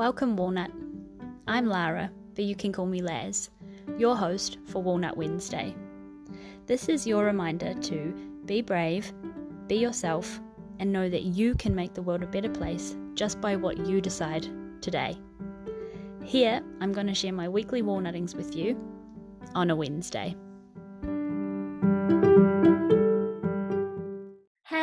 Welcome, Walnut. I'm Lara, but you can call me Laz, your host for Walnut Wednesday. This is your reminder to be brave, be yourself, and know that you can make the world a better place just by what you decide today. Here, I'm going to share my weekly walnuttings with you on a Wednesday.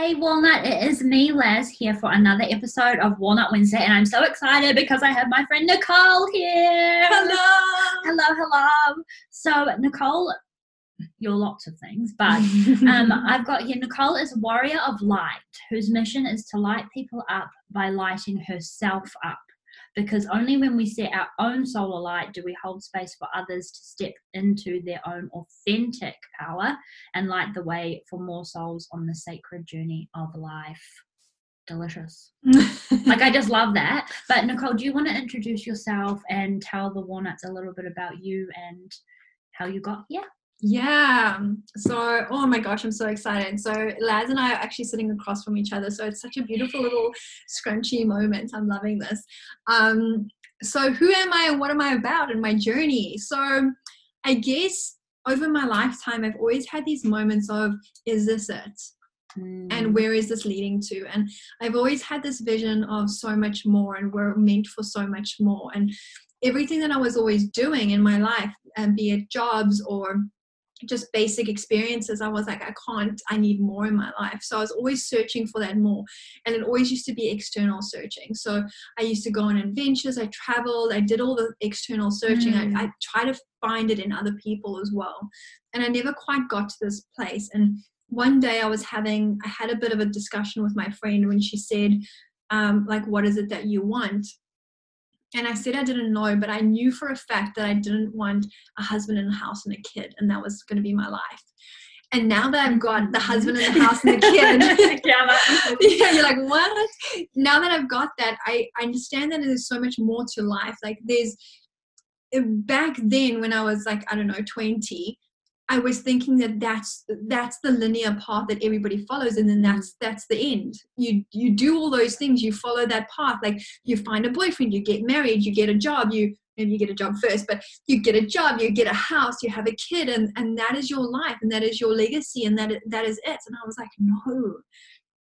Hey Walnut, it is me, Laz, here for another episode of Walnut Wednesday, and I'm so excited because I have my friend Nicole here. Hello. Hello, hello. So, Nicole, you're lots of things, but um, I've got here Nicole is warrior of light whose mission is to light people up by lighting herself up because only when we set our own solar light do we hold space for others to step into their own authentic power and light the way for more souls on the sacred journey of life. Delicious. like, I just love that. But, Nicole, do you want to introduce yourself and tell the Walnuts a little bit about you and how you got here? Yeah. So, oh my gosh, I'm so excited. So, Laz and I are actually sitting across from each other. So, it's such a beautiful little scrunchy moment. I'm loving this. Um, so, who am I and what am I about in my journey? So, I guess over my lifetime, I've always had these moments of, is this it? Mm. And where is this leading to? And I've always had this vision of so much more, and we're meant for so much more. And everything that I was always doing in my life, and be it jobs or just basic experiences, I was like, I can't, I need more in my life. So I was always searching for that more. And it always used to be external searching. So I used to go on adventures, I traveled, I did all the external searching. Mm. I, I try to find it in other people as well. And I never quite got to this place. And one day I was having, I had a bit of a discussion with my friend when she said, um, like, what is it that you want? And I said I didn't know, but I knew for a fact that I didn't want a husband and a house and a kid, and that was going to be my life. And now that I've got the husband and the house and the kid, yeah, you're like, what? Now that I've got that, I, I understand that there's so much more to life. Like there's eh, back then when I was like, I don't know, 20, I was thinking that that's that's the linear path that everybody follows, and then mm-hmm. that's that's the end. You you do all those things, you follow that path. Like you find a boyfriend, you get married, you get a job, you maybe you get a job first, but you get a job, you get a house, you have a kid, and and that is your life, and that is your legacy, and that that is it. And I was like, no,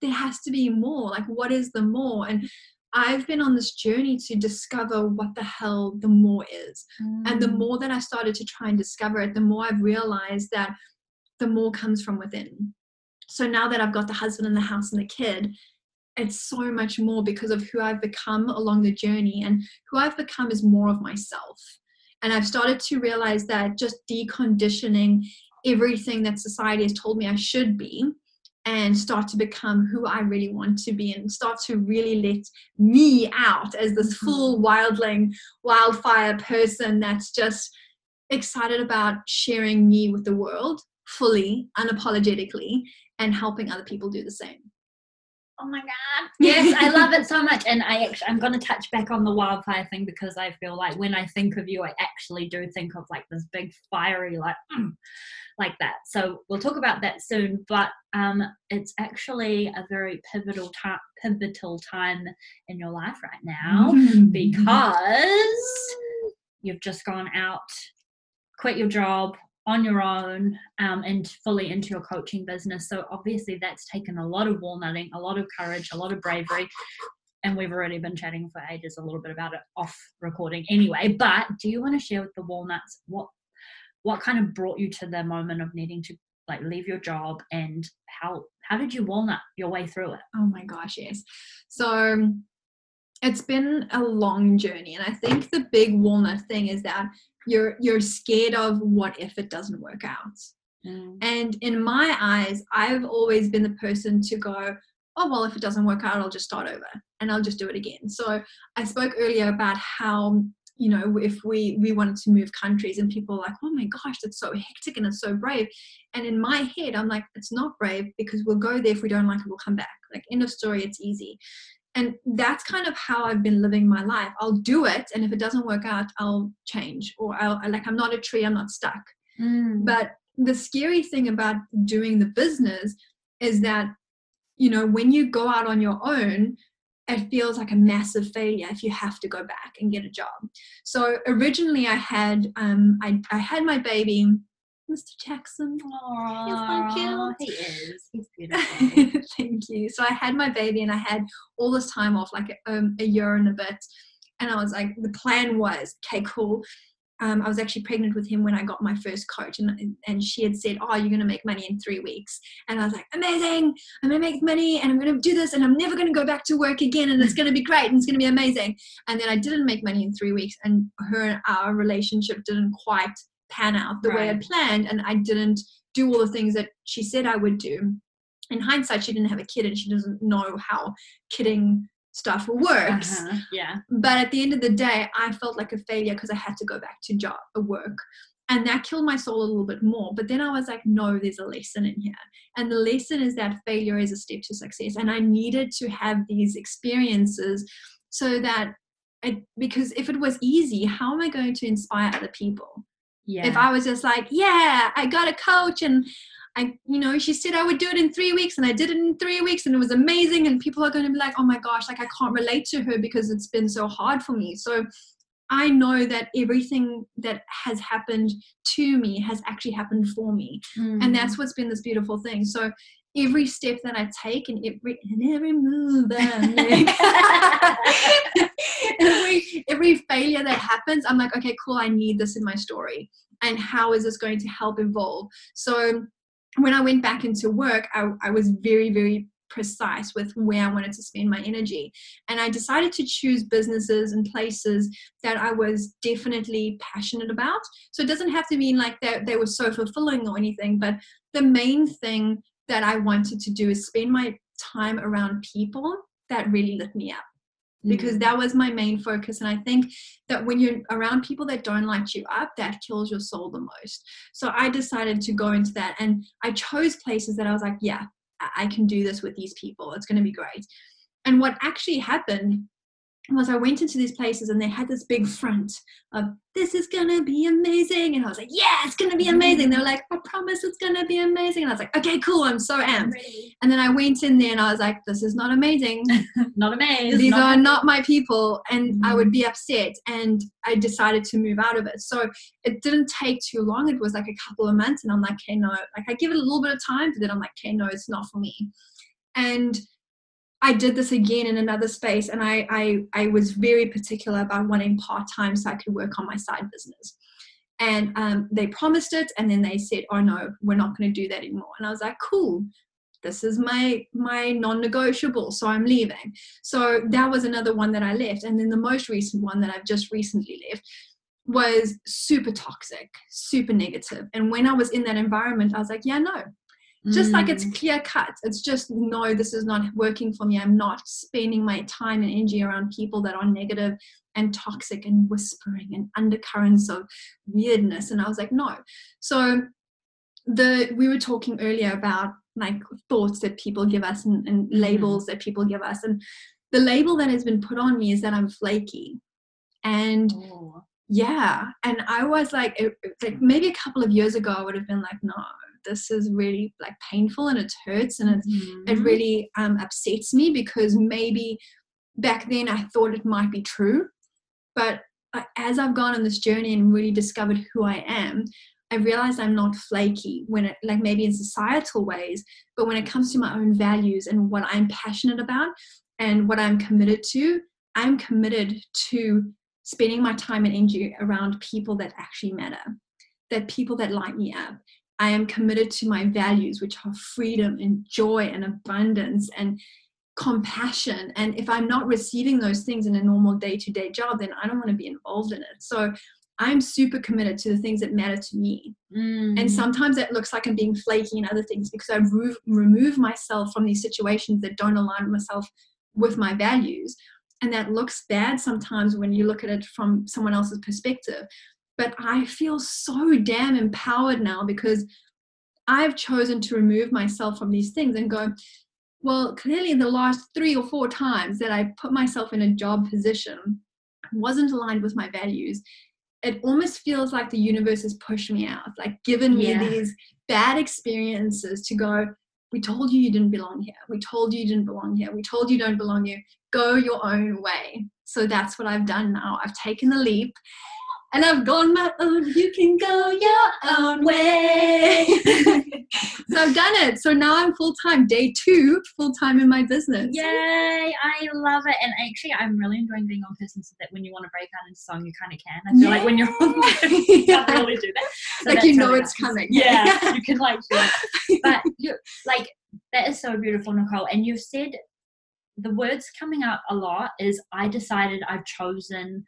there has to be more. Like what is the more? And I've been on this journey to discover what the hell the more is. Mm. And the more that I started to try and discover it, the more I've realized that the more comes from within. So now that I've got the husband and the house and the kid, it's so much more because of who I've become along the journey. And who I've become is more of myself. And I've started to realize that just deconditioning everything that society has told me I should be and start to become who I really want to be and start to really let me out as this mm-hmm. full wildling, wildfire person that's just excited about sharing me with the world fully, unapologetically, and helping other people do the same. Oh my god. Yes, I love it so much. And I actually I'm gonna touch back on the wildfire thing because I feel like when I think of you, I actually do think of like this big fiery like mm, like that. So we'll talk about that soon. But um it's actually a very pivotal time pivotal time in your life right now because you've just gone out, quit your job, on your own um, and fully into your coaching business. So obviously that's taken a lot of walnutting, a lot of courage, a lot of bravery. And we've already been chatting for ages a little bit about it off recording anyway. But do you want to share with the walnuts what what kind of brought you to the moment of needing to like leave your job and how how did you walnut your way through it? Oh my gosh, yes. So it's been a long journey and I think the big walnut thing is that you're you're scared of what if it doesn't work out. Mm. and in my eyes i've always been the person to go oh well if it doesn't work out i'll just start over and i'll just do it again. So i spoke earlier about how you know if we we wanted to move countries and people are like oh my gosh that's so hectic and it's so brave. And in my head i'm like it's not brave because we'll go there. If we don't like it we'll come back. Like end of story. It's easy and that's kind of how i've been living my life i'll do it and if it doesn't work out i'll change or i'll like i'm not a tree i'm not stuck Mm. but the scary thing about doing the business is that you know when you go out on your own it feels like a massive failure if you have to go back and get a job. So originally I had um I, I had my baby, Mr. Jackson. Aww, He's so He is. He's beautiful. Thank you. So I had my baby and I had all this time off, like um, a year and a bit. And I was like, the plan was, okay, cool. Um, I was actually pregnant with him when I got my first coach, and and she had said, "Oh, you're going to make money in three weeks." And I was like, "Amazing! I'm going to make money, and I'm going to do this, and I'm never going to go back to work again, and it's going to be great, and it's going to be amazing." And then I didn't make money in three weeks, and her and our relationship didn't quite pan out the way I Right. planned, and I didn't do all the things that she said I would do. In hindsight, she didn't have a kid, and she doesn't know how kidding stuff works Uh-huh, Yeah. but at the end of the day i felt like a failure because i had to go back to job uh, work and that killed my soul a little bit more but then i was like no there's a lesson in here and the lesson is that failure is a step to success and i needed to have these experiences so that it, because if it was easy how am i going to inspire other people Yeah. if I was just like, yeah, I got a coach and I, you know, she said I would do it in three weeks and I did it in three weeks and it was amazing. And people are going to be like, oh my gosh, like I can't relate to her because it's been so hard for me. So I know that everything that has happened to me has actually happened for me. Mm. And that's what's been this beautiful thing. So every step that I take and every, and every move that I make, every every failure that happens, I'm like, okay, cool, I need this in my story. And how is this going to help evolve? So when I went back into work, I, I was very, very precise with where I wanted to spend my energy. And I decided to choose businesses and places that I was definitely passionate about. So it doesn't have to mean like that they were so fulfilling or anything, but the main thing that I wanted to do is spend my time around people that really lit me up. Because Mm. that was my main focus and i think that when you're around people that don't light you up that kills your soul the most. So i decided to go into that and i chose places that i was like yeah i I can do this with these people. It's going to be great. And what actually happened was i went into these places and they had this big front of this is going to be amazing and i was like yeah it's going to be amazing. They were like i promise it's going to be amazing. And i was like okay cool i'm so amped. And then i went in there and i was like this is not amazing. Not amazing. these not are not my people and i Mhm. would be upset and i decided to move out of it. So it didn't take too long it was like a couple of months and i'm like okay no like i give it a little bit of time but then i'm like okay no it's not for me. And i did this again in another space and i i, I was very particular about wanting part-time so i could work on my side business. And um, they promised it and then they said oh no we're not going to do that anymore. And i was like cool. This is my my non-negotiable so i'm leaving. So that was another one that i left. And then the most recent one that i've just recently left was super toxic super negative. And when i was in that environment i was like yeah no just like it's Mm. clear cut it's just no this is not working for me. I'm not spending my time and energy around people that are negative and toxic and whispering and undercurrents of weirdness. And i was like no. So the we were talking earlier about like thoughts that people give us and, and Mhm. labels that people give us. And the label that has been put on me is that i'm flaky. And Oh. yeah. And i was like it- like maybe a couple of years ago i would have been like no this is really like painful and it hurts and it, it Mhm. really um, upsets me because maybe back then i thought it might be true but as i've gone on this journey and really discovered who i am i realized i'm not flaky when it like maybe in societal ways but when it comes to my own values and what i'm passionate about and what i'm committed to i'm committed to spending my time and energy around people that actually matter that people that light me up I am committed to my values, which are freedom and joy and abundance and compassion. And if I'm not receiving those things in a normal day to day job, then I don't want to be involved in it. So I'm super committed to the things that matter to me. Mm. And sometimes it looks like I'm being flaky in other things because I remove, remove myself from these situations that don't align myself with my values. And that looks bad sometimes when you look at it from someone else's perspective. But I feel so damn empowered now because I've chosen to remove myself from these things and go, well, clearly the last three or four times that I put myself in a job position wasn't aligned with my values. It almost feels like the universe has pushed me out, like given me Yeah. these bad experiences to go, we told you you didn't belong here. We told you you didn't belong here. We told you don't belong here. Go your own way. So that's what I've done now. I've taken the leap and I've gone my own. You can go your own way. so I've done it. So now I'm full time, day two, full time in my business. Yay! I love it. And actually, I'm really enjoying being on person so that when you want to break out into song, you kind of can. I feel yeah. like when you're on, you can't really do that. So like you know it's coming. Yeah, you can like. But you like that is so beautiful, Nicole. And you've said the words coming out a lot is I decided I've chosen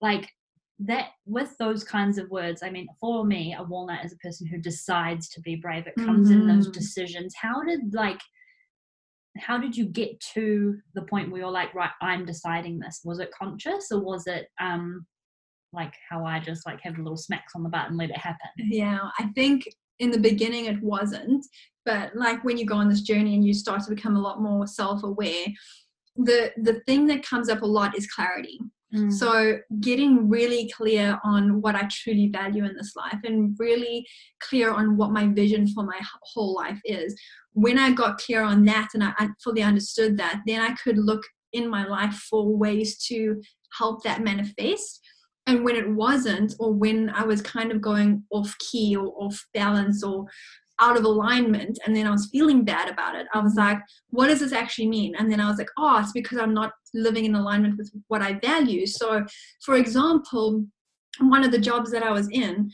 like that with those kinds of words i mean for me a walnut is a person who decides to be brave it comes mm-hmm. in those mm-hmm. decisions how did like how did you get to the point where you're like right i'm deciding this was it conscious or was it um like how i just like have a little smacks on the butt and let it happen yeah i think in the beginning it wasn't but like when you go on this journey and you start to become a lot more self-aware the the thing that comes up a lot is clarity Mm. So, getting really clear on what I truly value in this life and really clear on what my vision for my whole life is. When I got clear on that and I, I fully understood that, then I could look in my life for ways to help that manifest. And when it wasn't, or when I was kind of going off key or off balance or out of alignment and then I was feeling bad about it. I was like, what does this actually mean? And then I was like, oh, it's because I'm not living in alignment with what I value. So, for example, one of the jobs that I was in,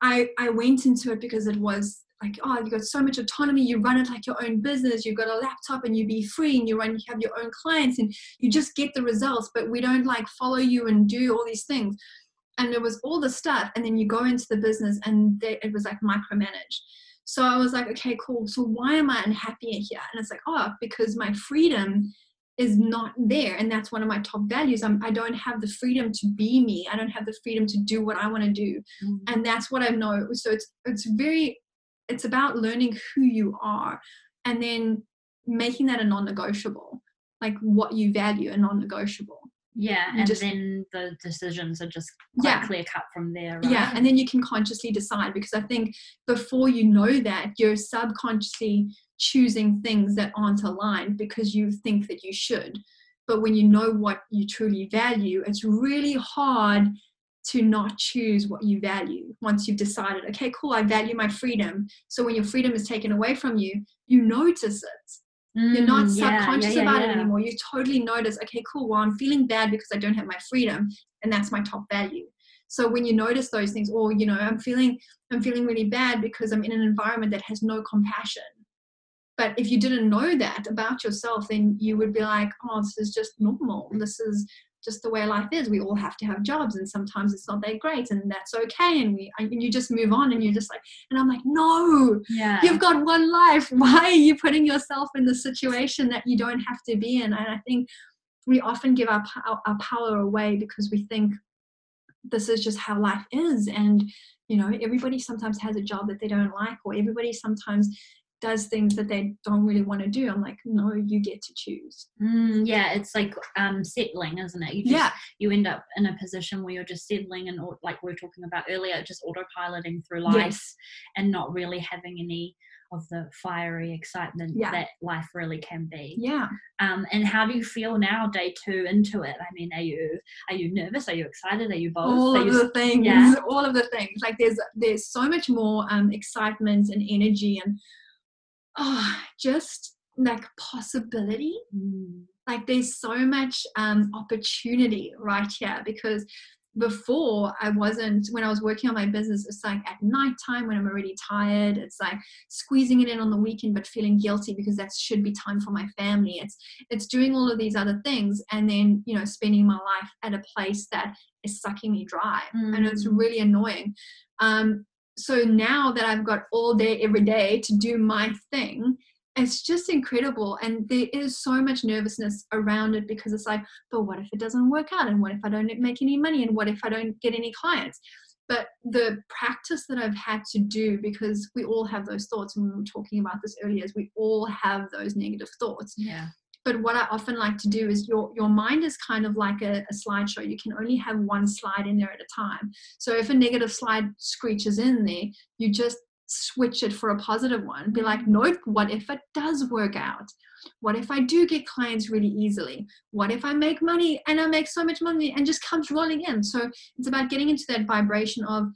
I, I went into it because it was like, oh, you've got so much autonomy. You run it like your own business. You've got a laptop and you be free and you run, you have your own clients and you just get the results, but we don't like follow you and do all these things. And it was all the stuff. And then you go into the business and they, it was like micromanaged. So I was like, okay, cool. So why am I unhappy here? And it's like, oh, because my freedom is not there. And that's one of my top values. I'm, I don't have the freedom to be me. I don't have the freedom to do what I want to do. Mm-hmm. And that's what I know. So it's, it's very, it's about learning who you are and then making that a non-negotiable, like what you value a non-negotiable. Yeah, and just, then the decisions are just yeah. clear cut from there. Right? Yeah, and then you can consciously decide because I think before you know that, you're subconsciously choosing things that aren't aligned because you think that you should. But when you know what you truly value, it's really hard to not choose what you value once you've decided, okay, cool, I value my freedom. So when your freedom is taken away from you, you notice it Mm, You're not subconscious yeah, yeah, about it anymore. You totally notice, okay, cool. Well, I'm feeling bad because I don't have my freedom, and that's my top value. So when you notice those things, or you know, I'm feeling I'm feeling really bad because I'm in an environment that has no compassion. But if you didn't know that about yourself, then you would be like, oh, this is just normal. This is just the way life is. We all have to have jobs, and sometimes it's not that great, and that's okay. And we and you just move on, and you're just like, and I'm like, no, yeah. you've got one life. Why are you putting yourself in the situation that you don't have to be in? And I think we often give our our power away because we think this is just how life is, and you know, everybody sometimes has a job that they don't like, or everybody sometimes does things that they don't really want to do. I'm like, no, you get to choose. Mm, yeah, it's like um, settling, isn't it? You just, yeah. You end up in a position where you're just settling and, like we were talking about earlier, just autopiloting through life yes. and not really having any of the fiery excitement yeah. that life really can be. Yeah. Um, and how do you feel now, day two into it? I mean, are you are you nervous? Are you excited? Are you both? All are of the things. Yeah. All of the things. Like there's there's so much more um, excitement and energy and oh, just like possibility. Mm. Like there's so much um, opportunity right here because before I wasn't when I was working on my business, it's like at night time when I'm already tired. It's like squeezing it in on the weekend but feeling guilty because that should be time for my family. It's it's doing all of these other things and then you know spending my life at a place that is sucking me dry. Mm. And it's really annoying. Um, so now that I've got all day every day to do my thing, it's just incredible. And there is so much nervousness around it because it's like, but what if it doesn't work out? And what if I don't make any money? And what if I don't get any clients? But the practice that I've had to do, because we all have those thoughts, and we were talking about this earlier, is we all have those negative thoughts. Yeah but what I often like to do is your your mind is kind of like a, a, slideshow. You can only have one slide in there at a time. So if a negative slide screeches in there, you just switch it for a positive one. Be like, mm-hmm. no, what if it does work out? What if I do get clients really easily? What if I make money and I make so much money and just comes rolling in? So it's about getting into that vibration of,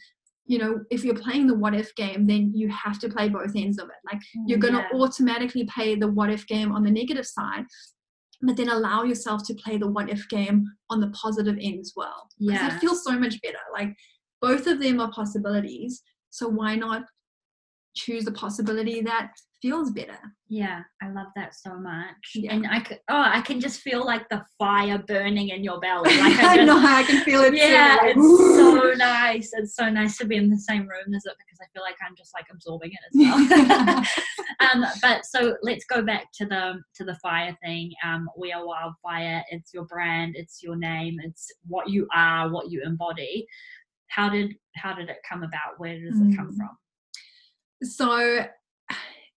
you know, if you're playing the what if game, then you have to play both ends of it. Like mm, you're going to Yeah. automatically play the what if game on the negative side, but then allow yourself to play the what if game on the positive end as well. Yeah. That feels so much better. Like both of them are possibilities. So why not choose the possibility that feels better? Yeah, I love that so much. Yeah. And I could, oh, I can just feel like the fire burning in your belly. Like I I just, know, how I can feel it. too, yeah, like, it's so nice. It's so nice to be in the same room as it because I feel like I'm just like absorbing it as well. um, but so let's go back to the to the fire thing. Um, we are wildfire. It's your brand. It's your name. It's what you are. What you embody. How did how did it come about? Where does it come Mm. from? so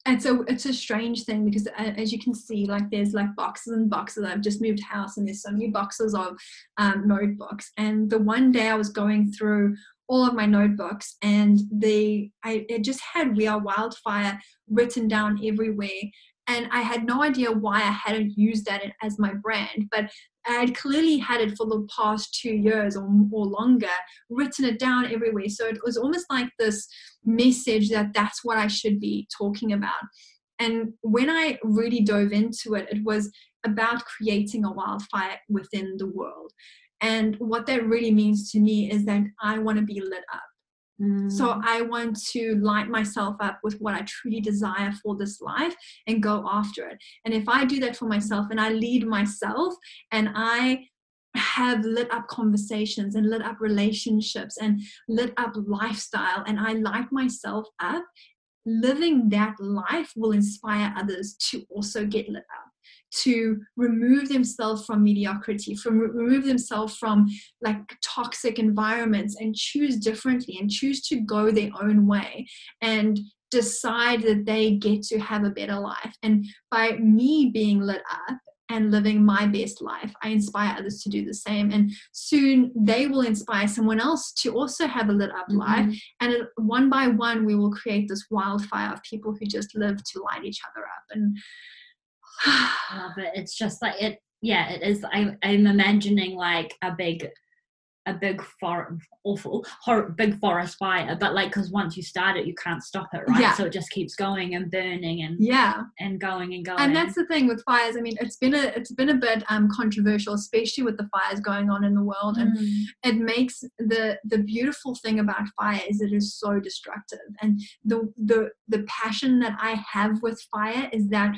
it's so it's a strange thing because as you can see like there's like boxes and boxes. I've just moved house and there's so many boxes of um, notebooks. And the one day i was going through all of my notebooks and the i it just had we are wildfire written down everywhere. And i had no idea why i hadn't used that as my brand but i had clearly had it for the past two years or, or longer written it down everywhere. So it was almost like this message that that's what I should be talking about. And when I really dove into it, it was about creating a wildfire within the world. And what that really means to me is that I want to be lit up. So Mm. I want to light myself up with what I truly desire for this life and go after it. And if I do that for myself and I lead myself and I have lit up conversations and lit up relationships and lit up lifestyle. And I light myself up, living that life will inspire others to also get lit up to remove themselves from mediocrity from remove themselves from like toxic environments and choose differently and choose to go their own way and decide that they get to have a better life. And by me being lit up and living my best life i inspire others to do the same and soon they will inspire someone else to also have a lit up life Mhm. and one by one we will create this wildfire of people who just live to light each other up and love it. It's just like it. Yeah, it is. I, I'm imagining like a big, a big for awful, hor- big forest fire. But like, because once you start it, you can't stop it, right? Yeah. So it just keeps going and burning and yeah and going and going. and that's the thing with fires i mean it's been a it's been a bit um controversial especially with the fires going on in the world and Mm. it makes the the beautiful thing about fire is it is so destructive and the the the passion that i have with fire is that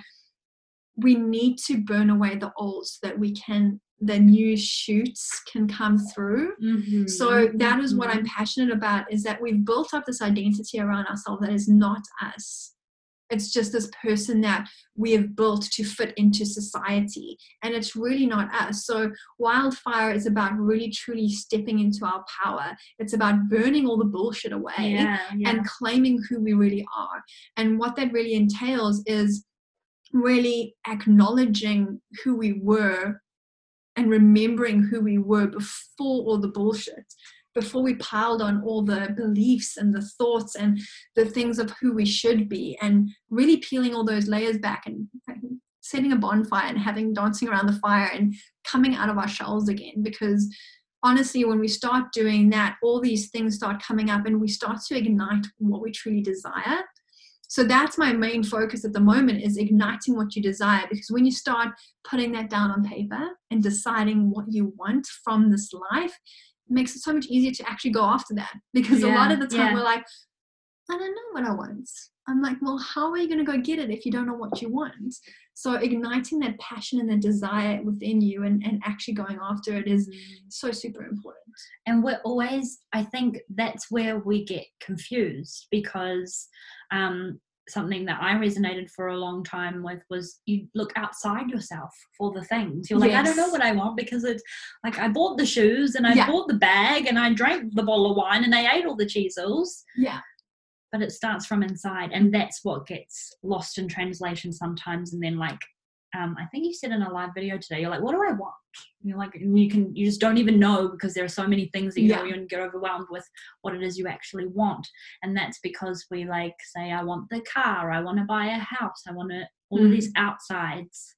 we need to burn away the old so that we can the new shoots can come through Mhm. so that is what i'm passionate about is that we've built up this identity around ourselves that is not us it's just this person that we have built to fit into society and it's really not us so wildfire is about really truly stepping into our power it's about burning all the bullshit away Yeah, yeah. and claiming who we really are. And what that really entails is really acknowledging who we were and remembering who we were before all the bullshit, before we piled on all the beliefs and the thoughts and the things of who we should be, and really peeling all those layers back and setting a bonfire and having dancing around the fire and coming out of our shells again because honestly, when we start doing that, all these things start coming up and we start to ignite what we truly desire. So that's my main focus at the moment is igniting what you desire because when you start putting that down on paper and deciding what you want from this life, it makes it so much easier to actually go after that. Because a lot of the time yeah. we're like, I don't know what I want. I'm like, well, how are you going to go get it if you don't know what you want? So igniting that passion and the desire within you and, and actually going after it is so super important. and we're always i think that's where we get confused because um something that i resonated for a long time with was you look outside yourself for the things you're like i don't know what i want because it's like i bought the shoes and i Yeah. bought the bag and i drank the bottle of wine and i ate all the cheezels Yeah. But it starts from inside and that's what gets lost in translation sometimes and then like um, I think you said in a live video today, you're like, what do I want? And you're like, and you can, you just don't even know because there are so many things that you know Yeah. you get overwhelmed with what it is you actually want. And that's because we like say, I want the car, I want to buy a house, I want to, all of Mm. these outsides.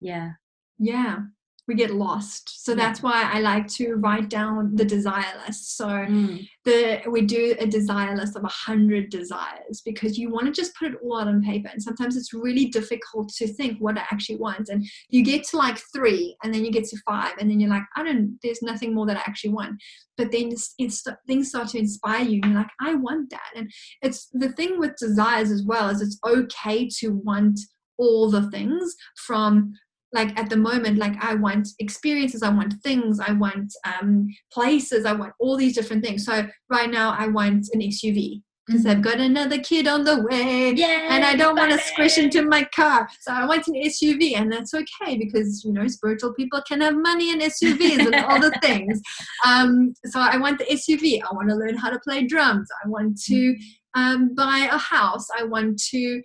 Yeah. Yeah, we get lost. So Yeah. that's why I like to write down the desire list. So Mm. the we do a desire list of a hundred desires because you want to just put it all out on paper. And sometimes it's really difficult to think what I actually want. And you get to like three, and then you get to five, and then you're like, I don't. There's nothing more that I actually want. But then it's, it's things start to inspire you, and you're like, I want that. And it's the thing with desires as well is it's okay to want all the things from like at the moment like i want experiences i want things i want um places i want all these different things. So right now i want an suv because i've got another kid on the way Yeah. and i don't want to squish into my car. So i want an suv and that's okay because you know spiritual people can have money and suvs and all the things. Um so i want the suv i want to learn how to play drums. I want to um, buy a house. I want to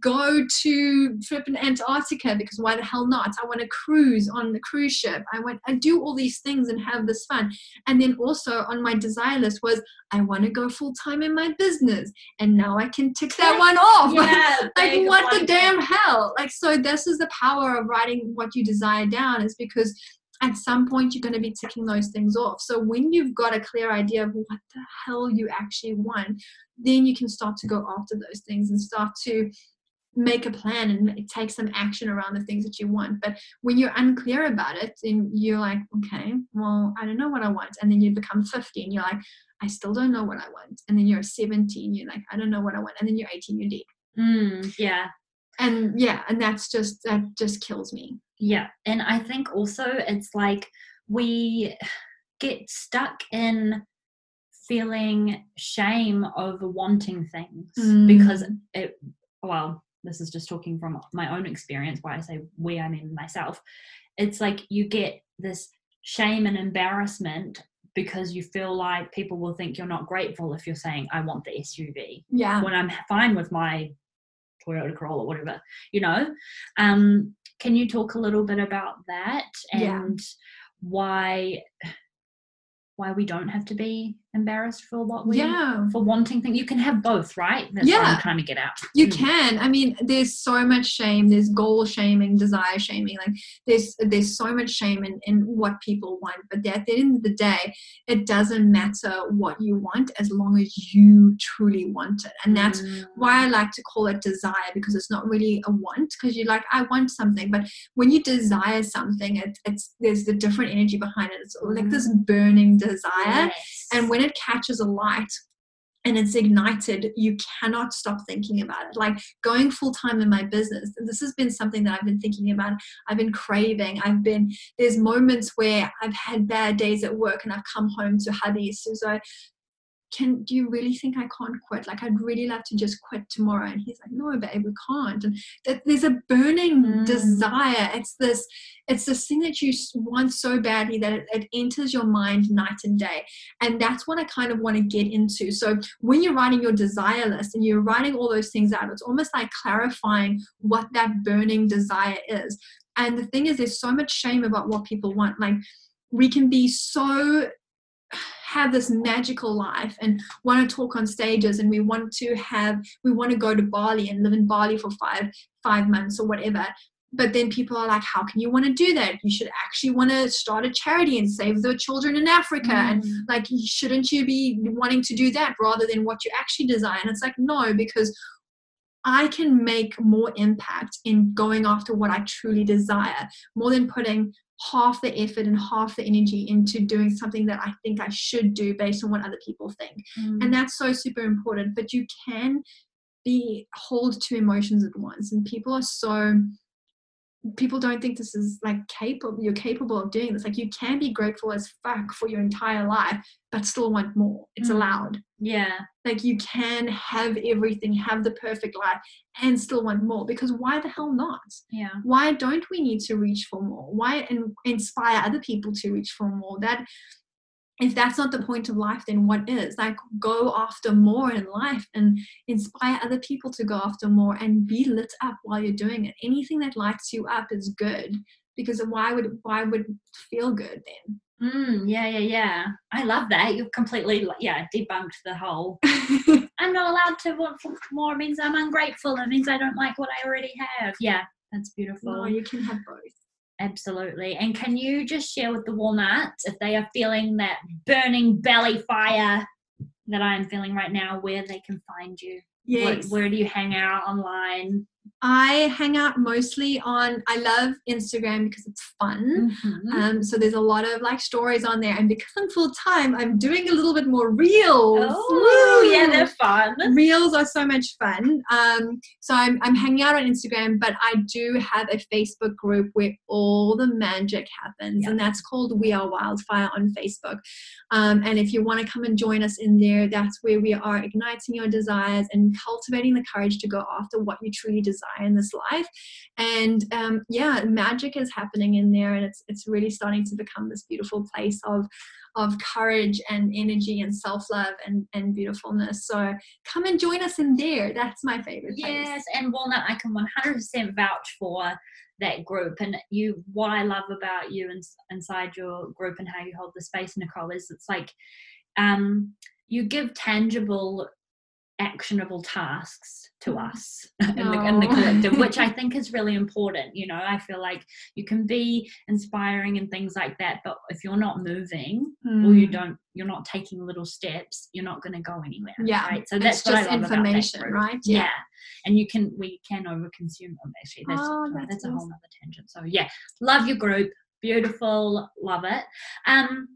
go to trip in Antarctica because why the hell not? I want to cruise on the cruise ship. I want I do all these things and have this fun. And then also on my desire list was I want to go full time in my business. And now I can tick that one off. Yeah. like what the damn hell? Like so this is the power of writing what you desire down is because at some point you're going to be ticking those things off. So when you've got a clear idea of what the hell you actually want, then you can start to go after those things and start to make a plan and take some action around the things that you want. But when you're unclear about it, and you're like, okay, well, I don't know what I want. And then you become 50 and you're like, I still don't know what I want. And then you're 17, you're like, I don't know what I want. And then you're 18, you're dead. Mm, yeah. And yeah, and that's just, that just kills me. Yeah. And I think also it's like we get stuck in feeling shame over wanting things because Mm. it, well, this is just talking from my own experience. Why I say we, I mean myself. It's like you get this shame and embarrassment because you feel like people will think you're not grateful if you're saying, I want the SUV Yeah. when I'm fine with my Toyota Corolla, whatever, you know. Um, can you talk a little bit about that Yeah. and why why we don't have to be embarrassed for what we Yeah. for wanting things? You can have both, right? That's what Yeah. I'm trying to get out. You Mm. can. I mean, there's so much shame. There's goal shaming, desire shaming. Like there's there's so much shame in, in what people want. But at the end of the day, it doesn't matter what you want as long as you truly want it. And that's Mm. why I like to call it desire because it's not really a want because you're like I want something, but when you desire something, it, it's there's the different energy behind it. It's like this burning desire, Yes. and when it catches a light and it's ignited, you cannot stop thinking about it. Like going full time in my business, this has been something that I've been thinking about. I've been craving. I've been there's moments where I've had bad days at work and I've come home to hubby. So, so can do you really think I can't quit? Like I'd really love to just quit tomorrow. And he's like, No, babe, we can't. And that there's a burning Mm. desire. It's this, it's this thing that you want so badly that it, it enters your mind night and day. And that's what I kind of want to get into. So when you're writing your desire list and you're writing all those things out, it's almost like clarifying what that burning desire is. And the thing is, there's so much shame about what people want. Like we can be so have this magical life and want to talk on stages and we want to have we want to go to Bali and live in Bali for five five months or whatever. But then people are like how can you want to do that? You should actually want to start a charity and save the children in Africa and Mm. like shouldn't you be wanting to do that rather than what you actually desire? And it's like no because I can make more impact in going after what I truly desire more than putting half the effort and half the energy into doing something that I think I should do based on what other people think. Mm. And that's so super important. But you can be hold two emotions at once. And people are so people don't think this is like capable you're capable of doing this like you can be grateful as fuck for your entire life but still want more it's Mm. allowed yeah. like you can have everything have the perfect life and still want more because why the hell not Yeah. why don't we need to reach for more why and inspire other people to reach for more that if that's not the point of life, then what is? Like, go after more in life and inspire other people to go after more and be lit up while you're doing it. Anything that lights you up is good because why would why would feel good then? Mm, yeah, yeah, yeah. I love that. You've completely, yeah, debunked the whole. I'm not allowed to want for more. It means I'm ungrateful. It means I don't like what I already have. Yeah, that's beautiful. no, you can have both. Absolutely. And can you just share with the walnuts if they are feeling that burning belly fire that I am feeling right now, where they can find you? Yes. Where, where do you hang out online? I hang out mostly on, I love Instagram because it's fun. Mhm. Um, so there's a lot of like stories on there. And because I'm full time, I'm doing a little bit more reels. Oh, Woo! yeah, they're fun. Reels are so much fun. Um, so I'm, I'm hanging out on Instagram, but I do have a Facebook group where all the magic happens, Yeah. and that's called We Are Wildfire on Facebook. Um, and if you want to come and join us in there, that's where we are igniting your desires and cultivating the courage to go after what you truly desire in this life. And um, yeah, magic is happening in there, and it's it's really starting to become this beautiful place of of courage and energy and self love and and beautifulness. So come and join us in there. That's my favorite place. Yes, and Walnut, I can 100% vouch for that group. And you, what I love about you and inside your group and how you hold the space, Nicole, is it's like um, you give tangible, actionable tasks to us in, the, in the collective, which I think is really important. You know, I feel like you can be inspiring and things like that, but if you're not moving or you Mm. don't, you're not taking little steps, you're not going to go anywhere. Yeah, right. So that's just information, right? Yeah. Yeah. and you can we can overconsume them. Actually, that's Oh, that's that's a whole other tangent. So yeah, love your group, beautiful, love it. Um,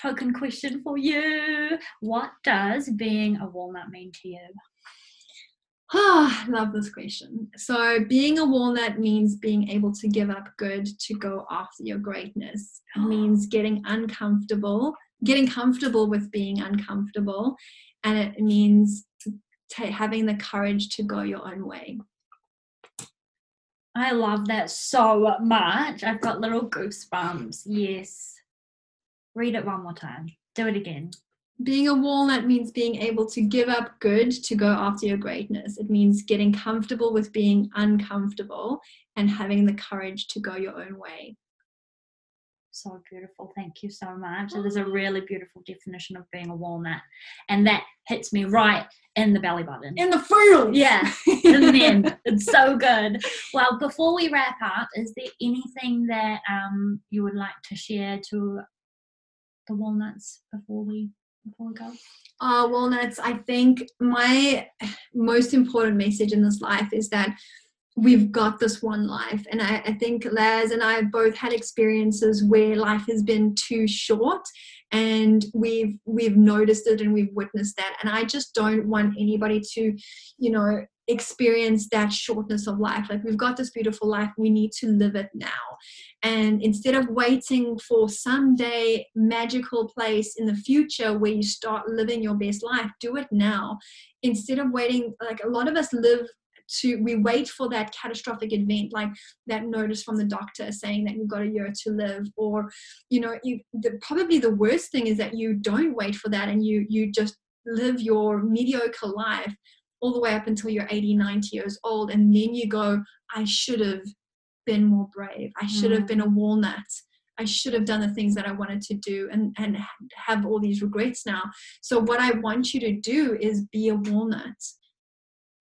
token question for you: What does being a walnut mean to you? Ah, love this question. So, being a walnut means being able to give up good to go after your greatness. It means getting uncomfortable, getting comfortable with being uncomfortable, and it means ta having the courage to go your own way. I love that so much. I've got little goosebumps. Yes. Read it one more time. Do it again. Being a walnut means being able to give up good to go after your greatness. It means getting comfortable with being uncomfortable and having the courage to go your own way. So beautiful. Thank you so much. It is a really beautiful definition of being a walnut. And that hits me right in the belly button. In the field! Yeah, in the end. It's so good. Well, before we wrap up, is there anything that um, you would like to share to the walnuts before we before we go? uh, walnuts, I think my most important message in this life is that we've got this one life. And I, I think Laz and I have both had experiences where life has been too short and we've we've noticed it and we've witnessed that. And I just don't want anybody to, you know, experience that shortness of life. Like we've got this beautiful life, we need to live it now. And instead of waiting for someday magical place in the future where you start living your best life, do it now. Instead of waiting, like a lot of us live to we wait for that catastrophic event like that notice from the doctor saying that you've got a year to live or you know you the, probably the worst thing is that you don't wait for that and you you just live your mediocre life all the way up until you're 80 90 years old and then you go i should have been more brave. I should have been a mm. walnut. I should have done the things that i wanted to do and and have all these regrets now. So what i want you to do is be a walnut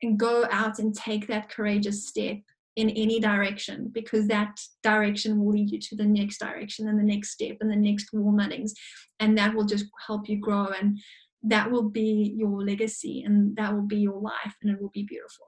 and go out and take that courageous step in any direction because that direction will lead you to the next direction and the next step and the next walnuttings. And that will just help you grow and that will be your legacy and that will be your life and it will be beautiful.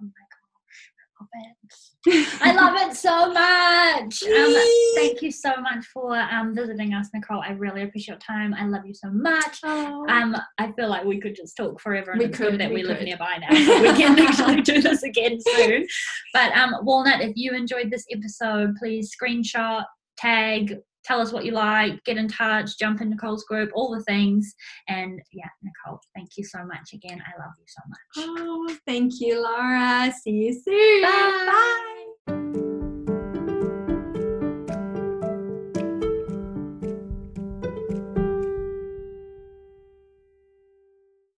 Oh my gosh, I love it. I love it so much. Um, thank you so much for um, visiting us, Nicole. I really appreciate your time. I love you so much. Oh. Um, I feel like we could just talk forever, and We could, that we, we live could. nearby now, so we can actually do this again soon. But um, Walnut, if you enjoyed this episode, please screenshot, tag, tell us what you like, get in touch, jump in Nicole's group, all the things. And yeah, Nicole, thank you so much again. I love you so much. oh thank you laura see you soon Bye.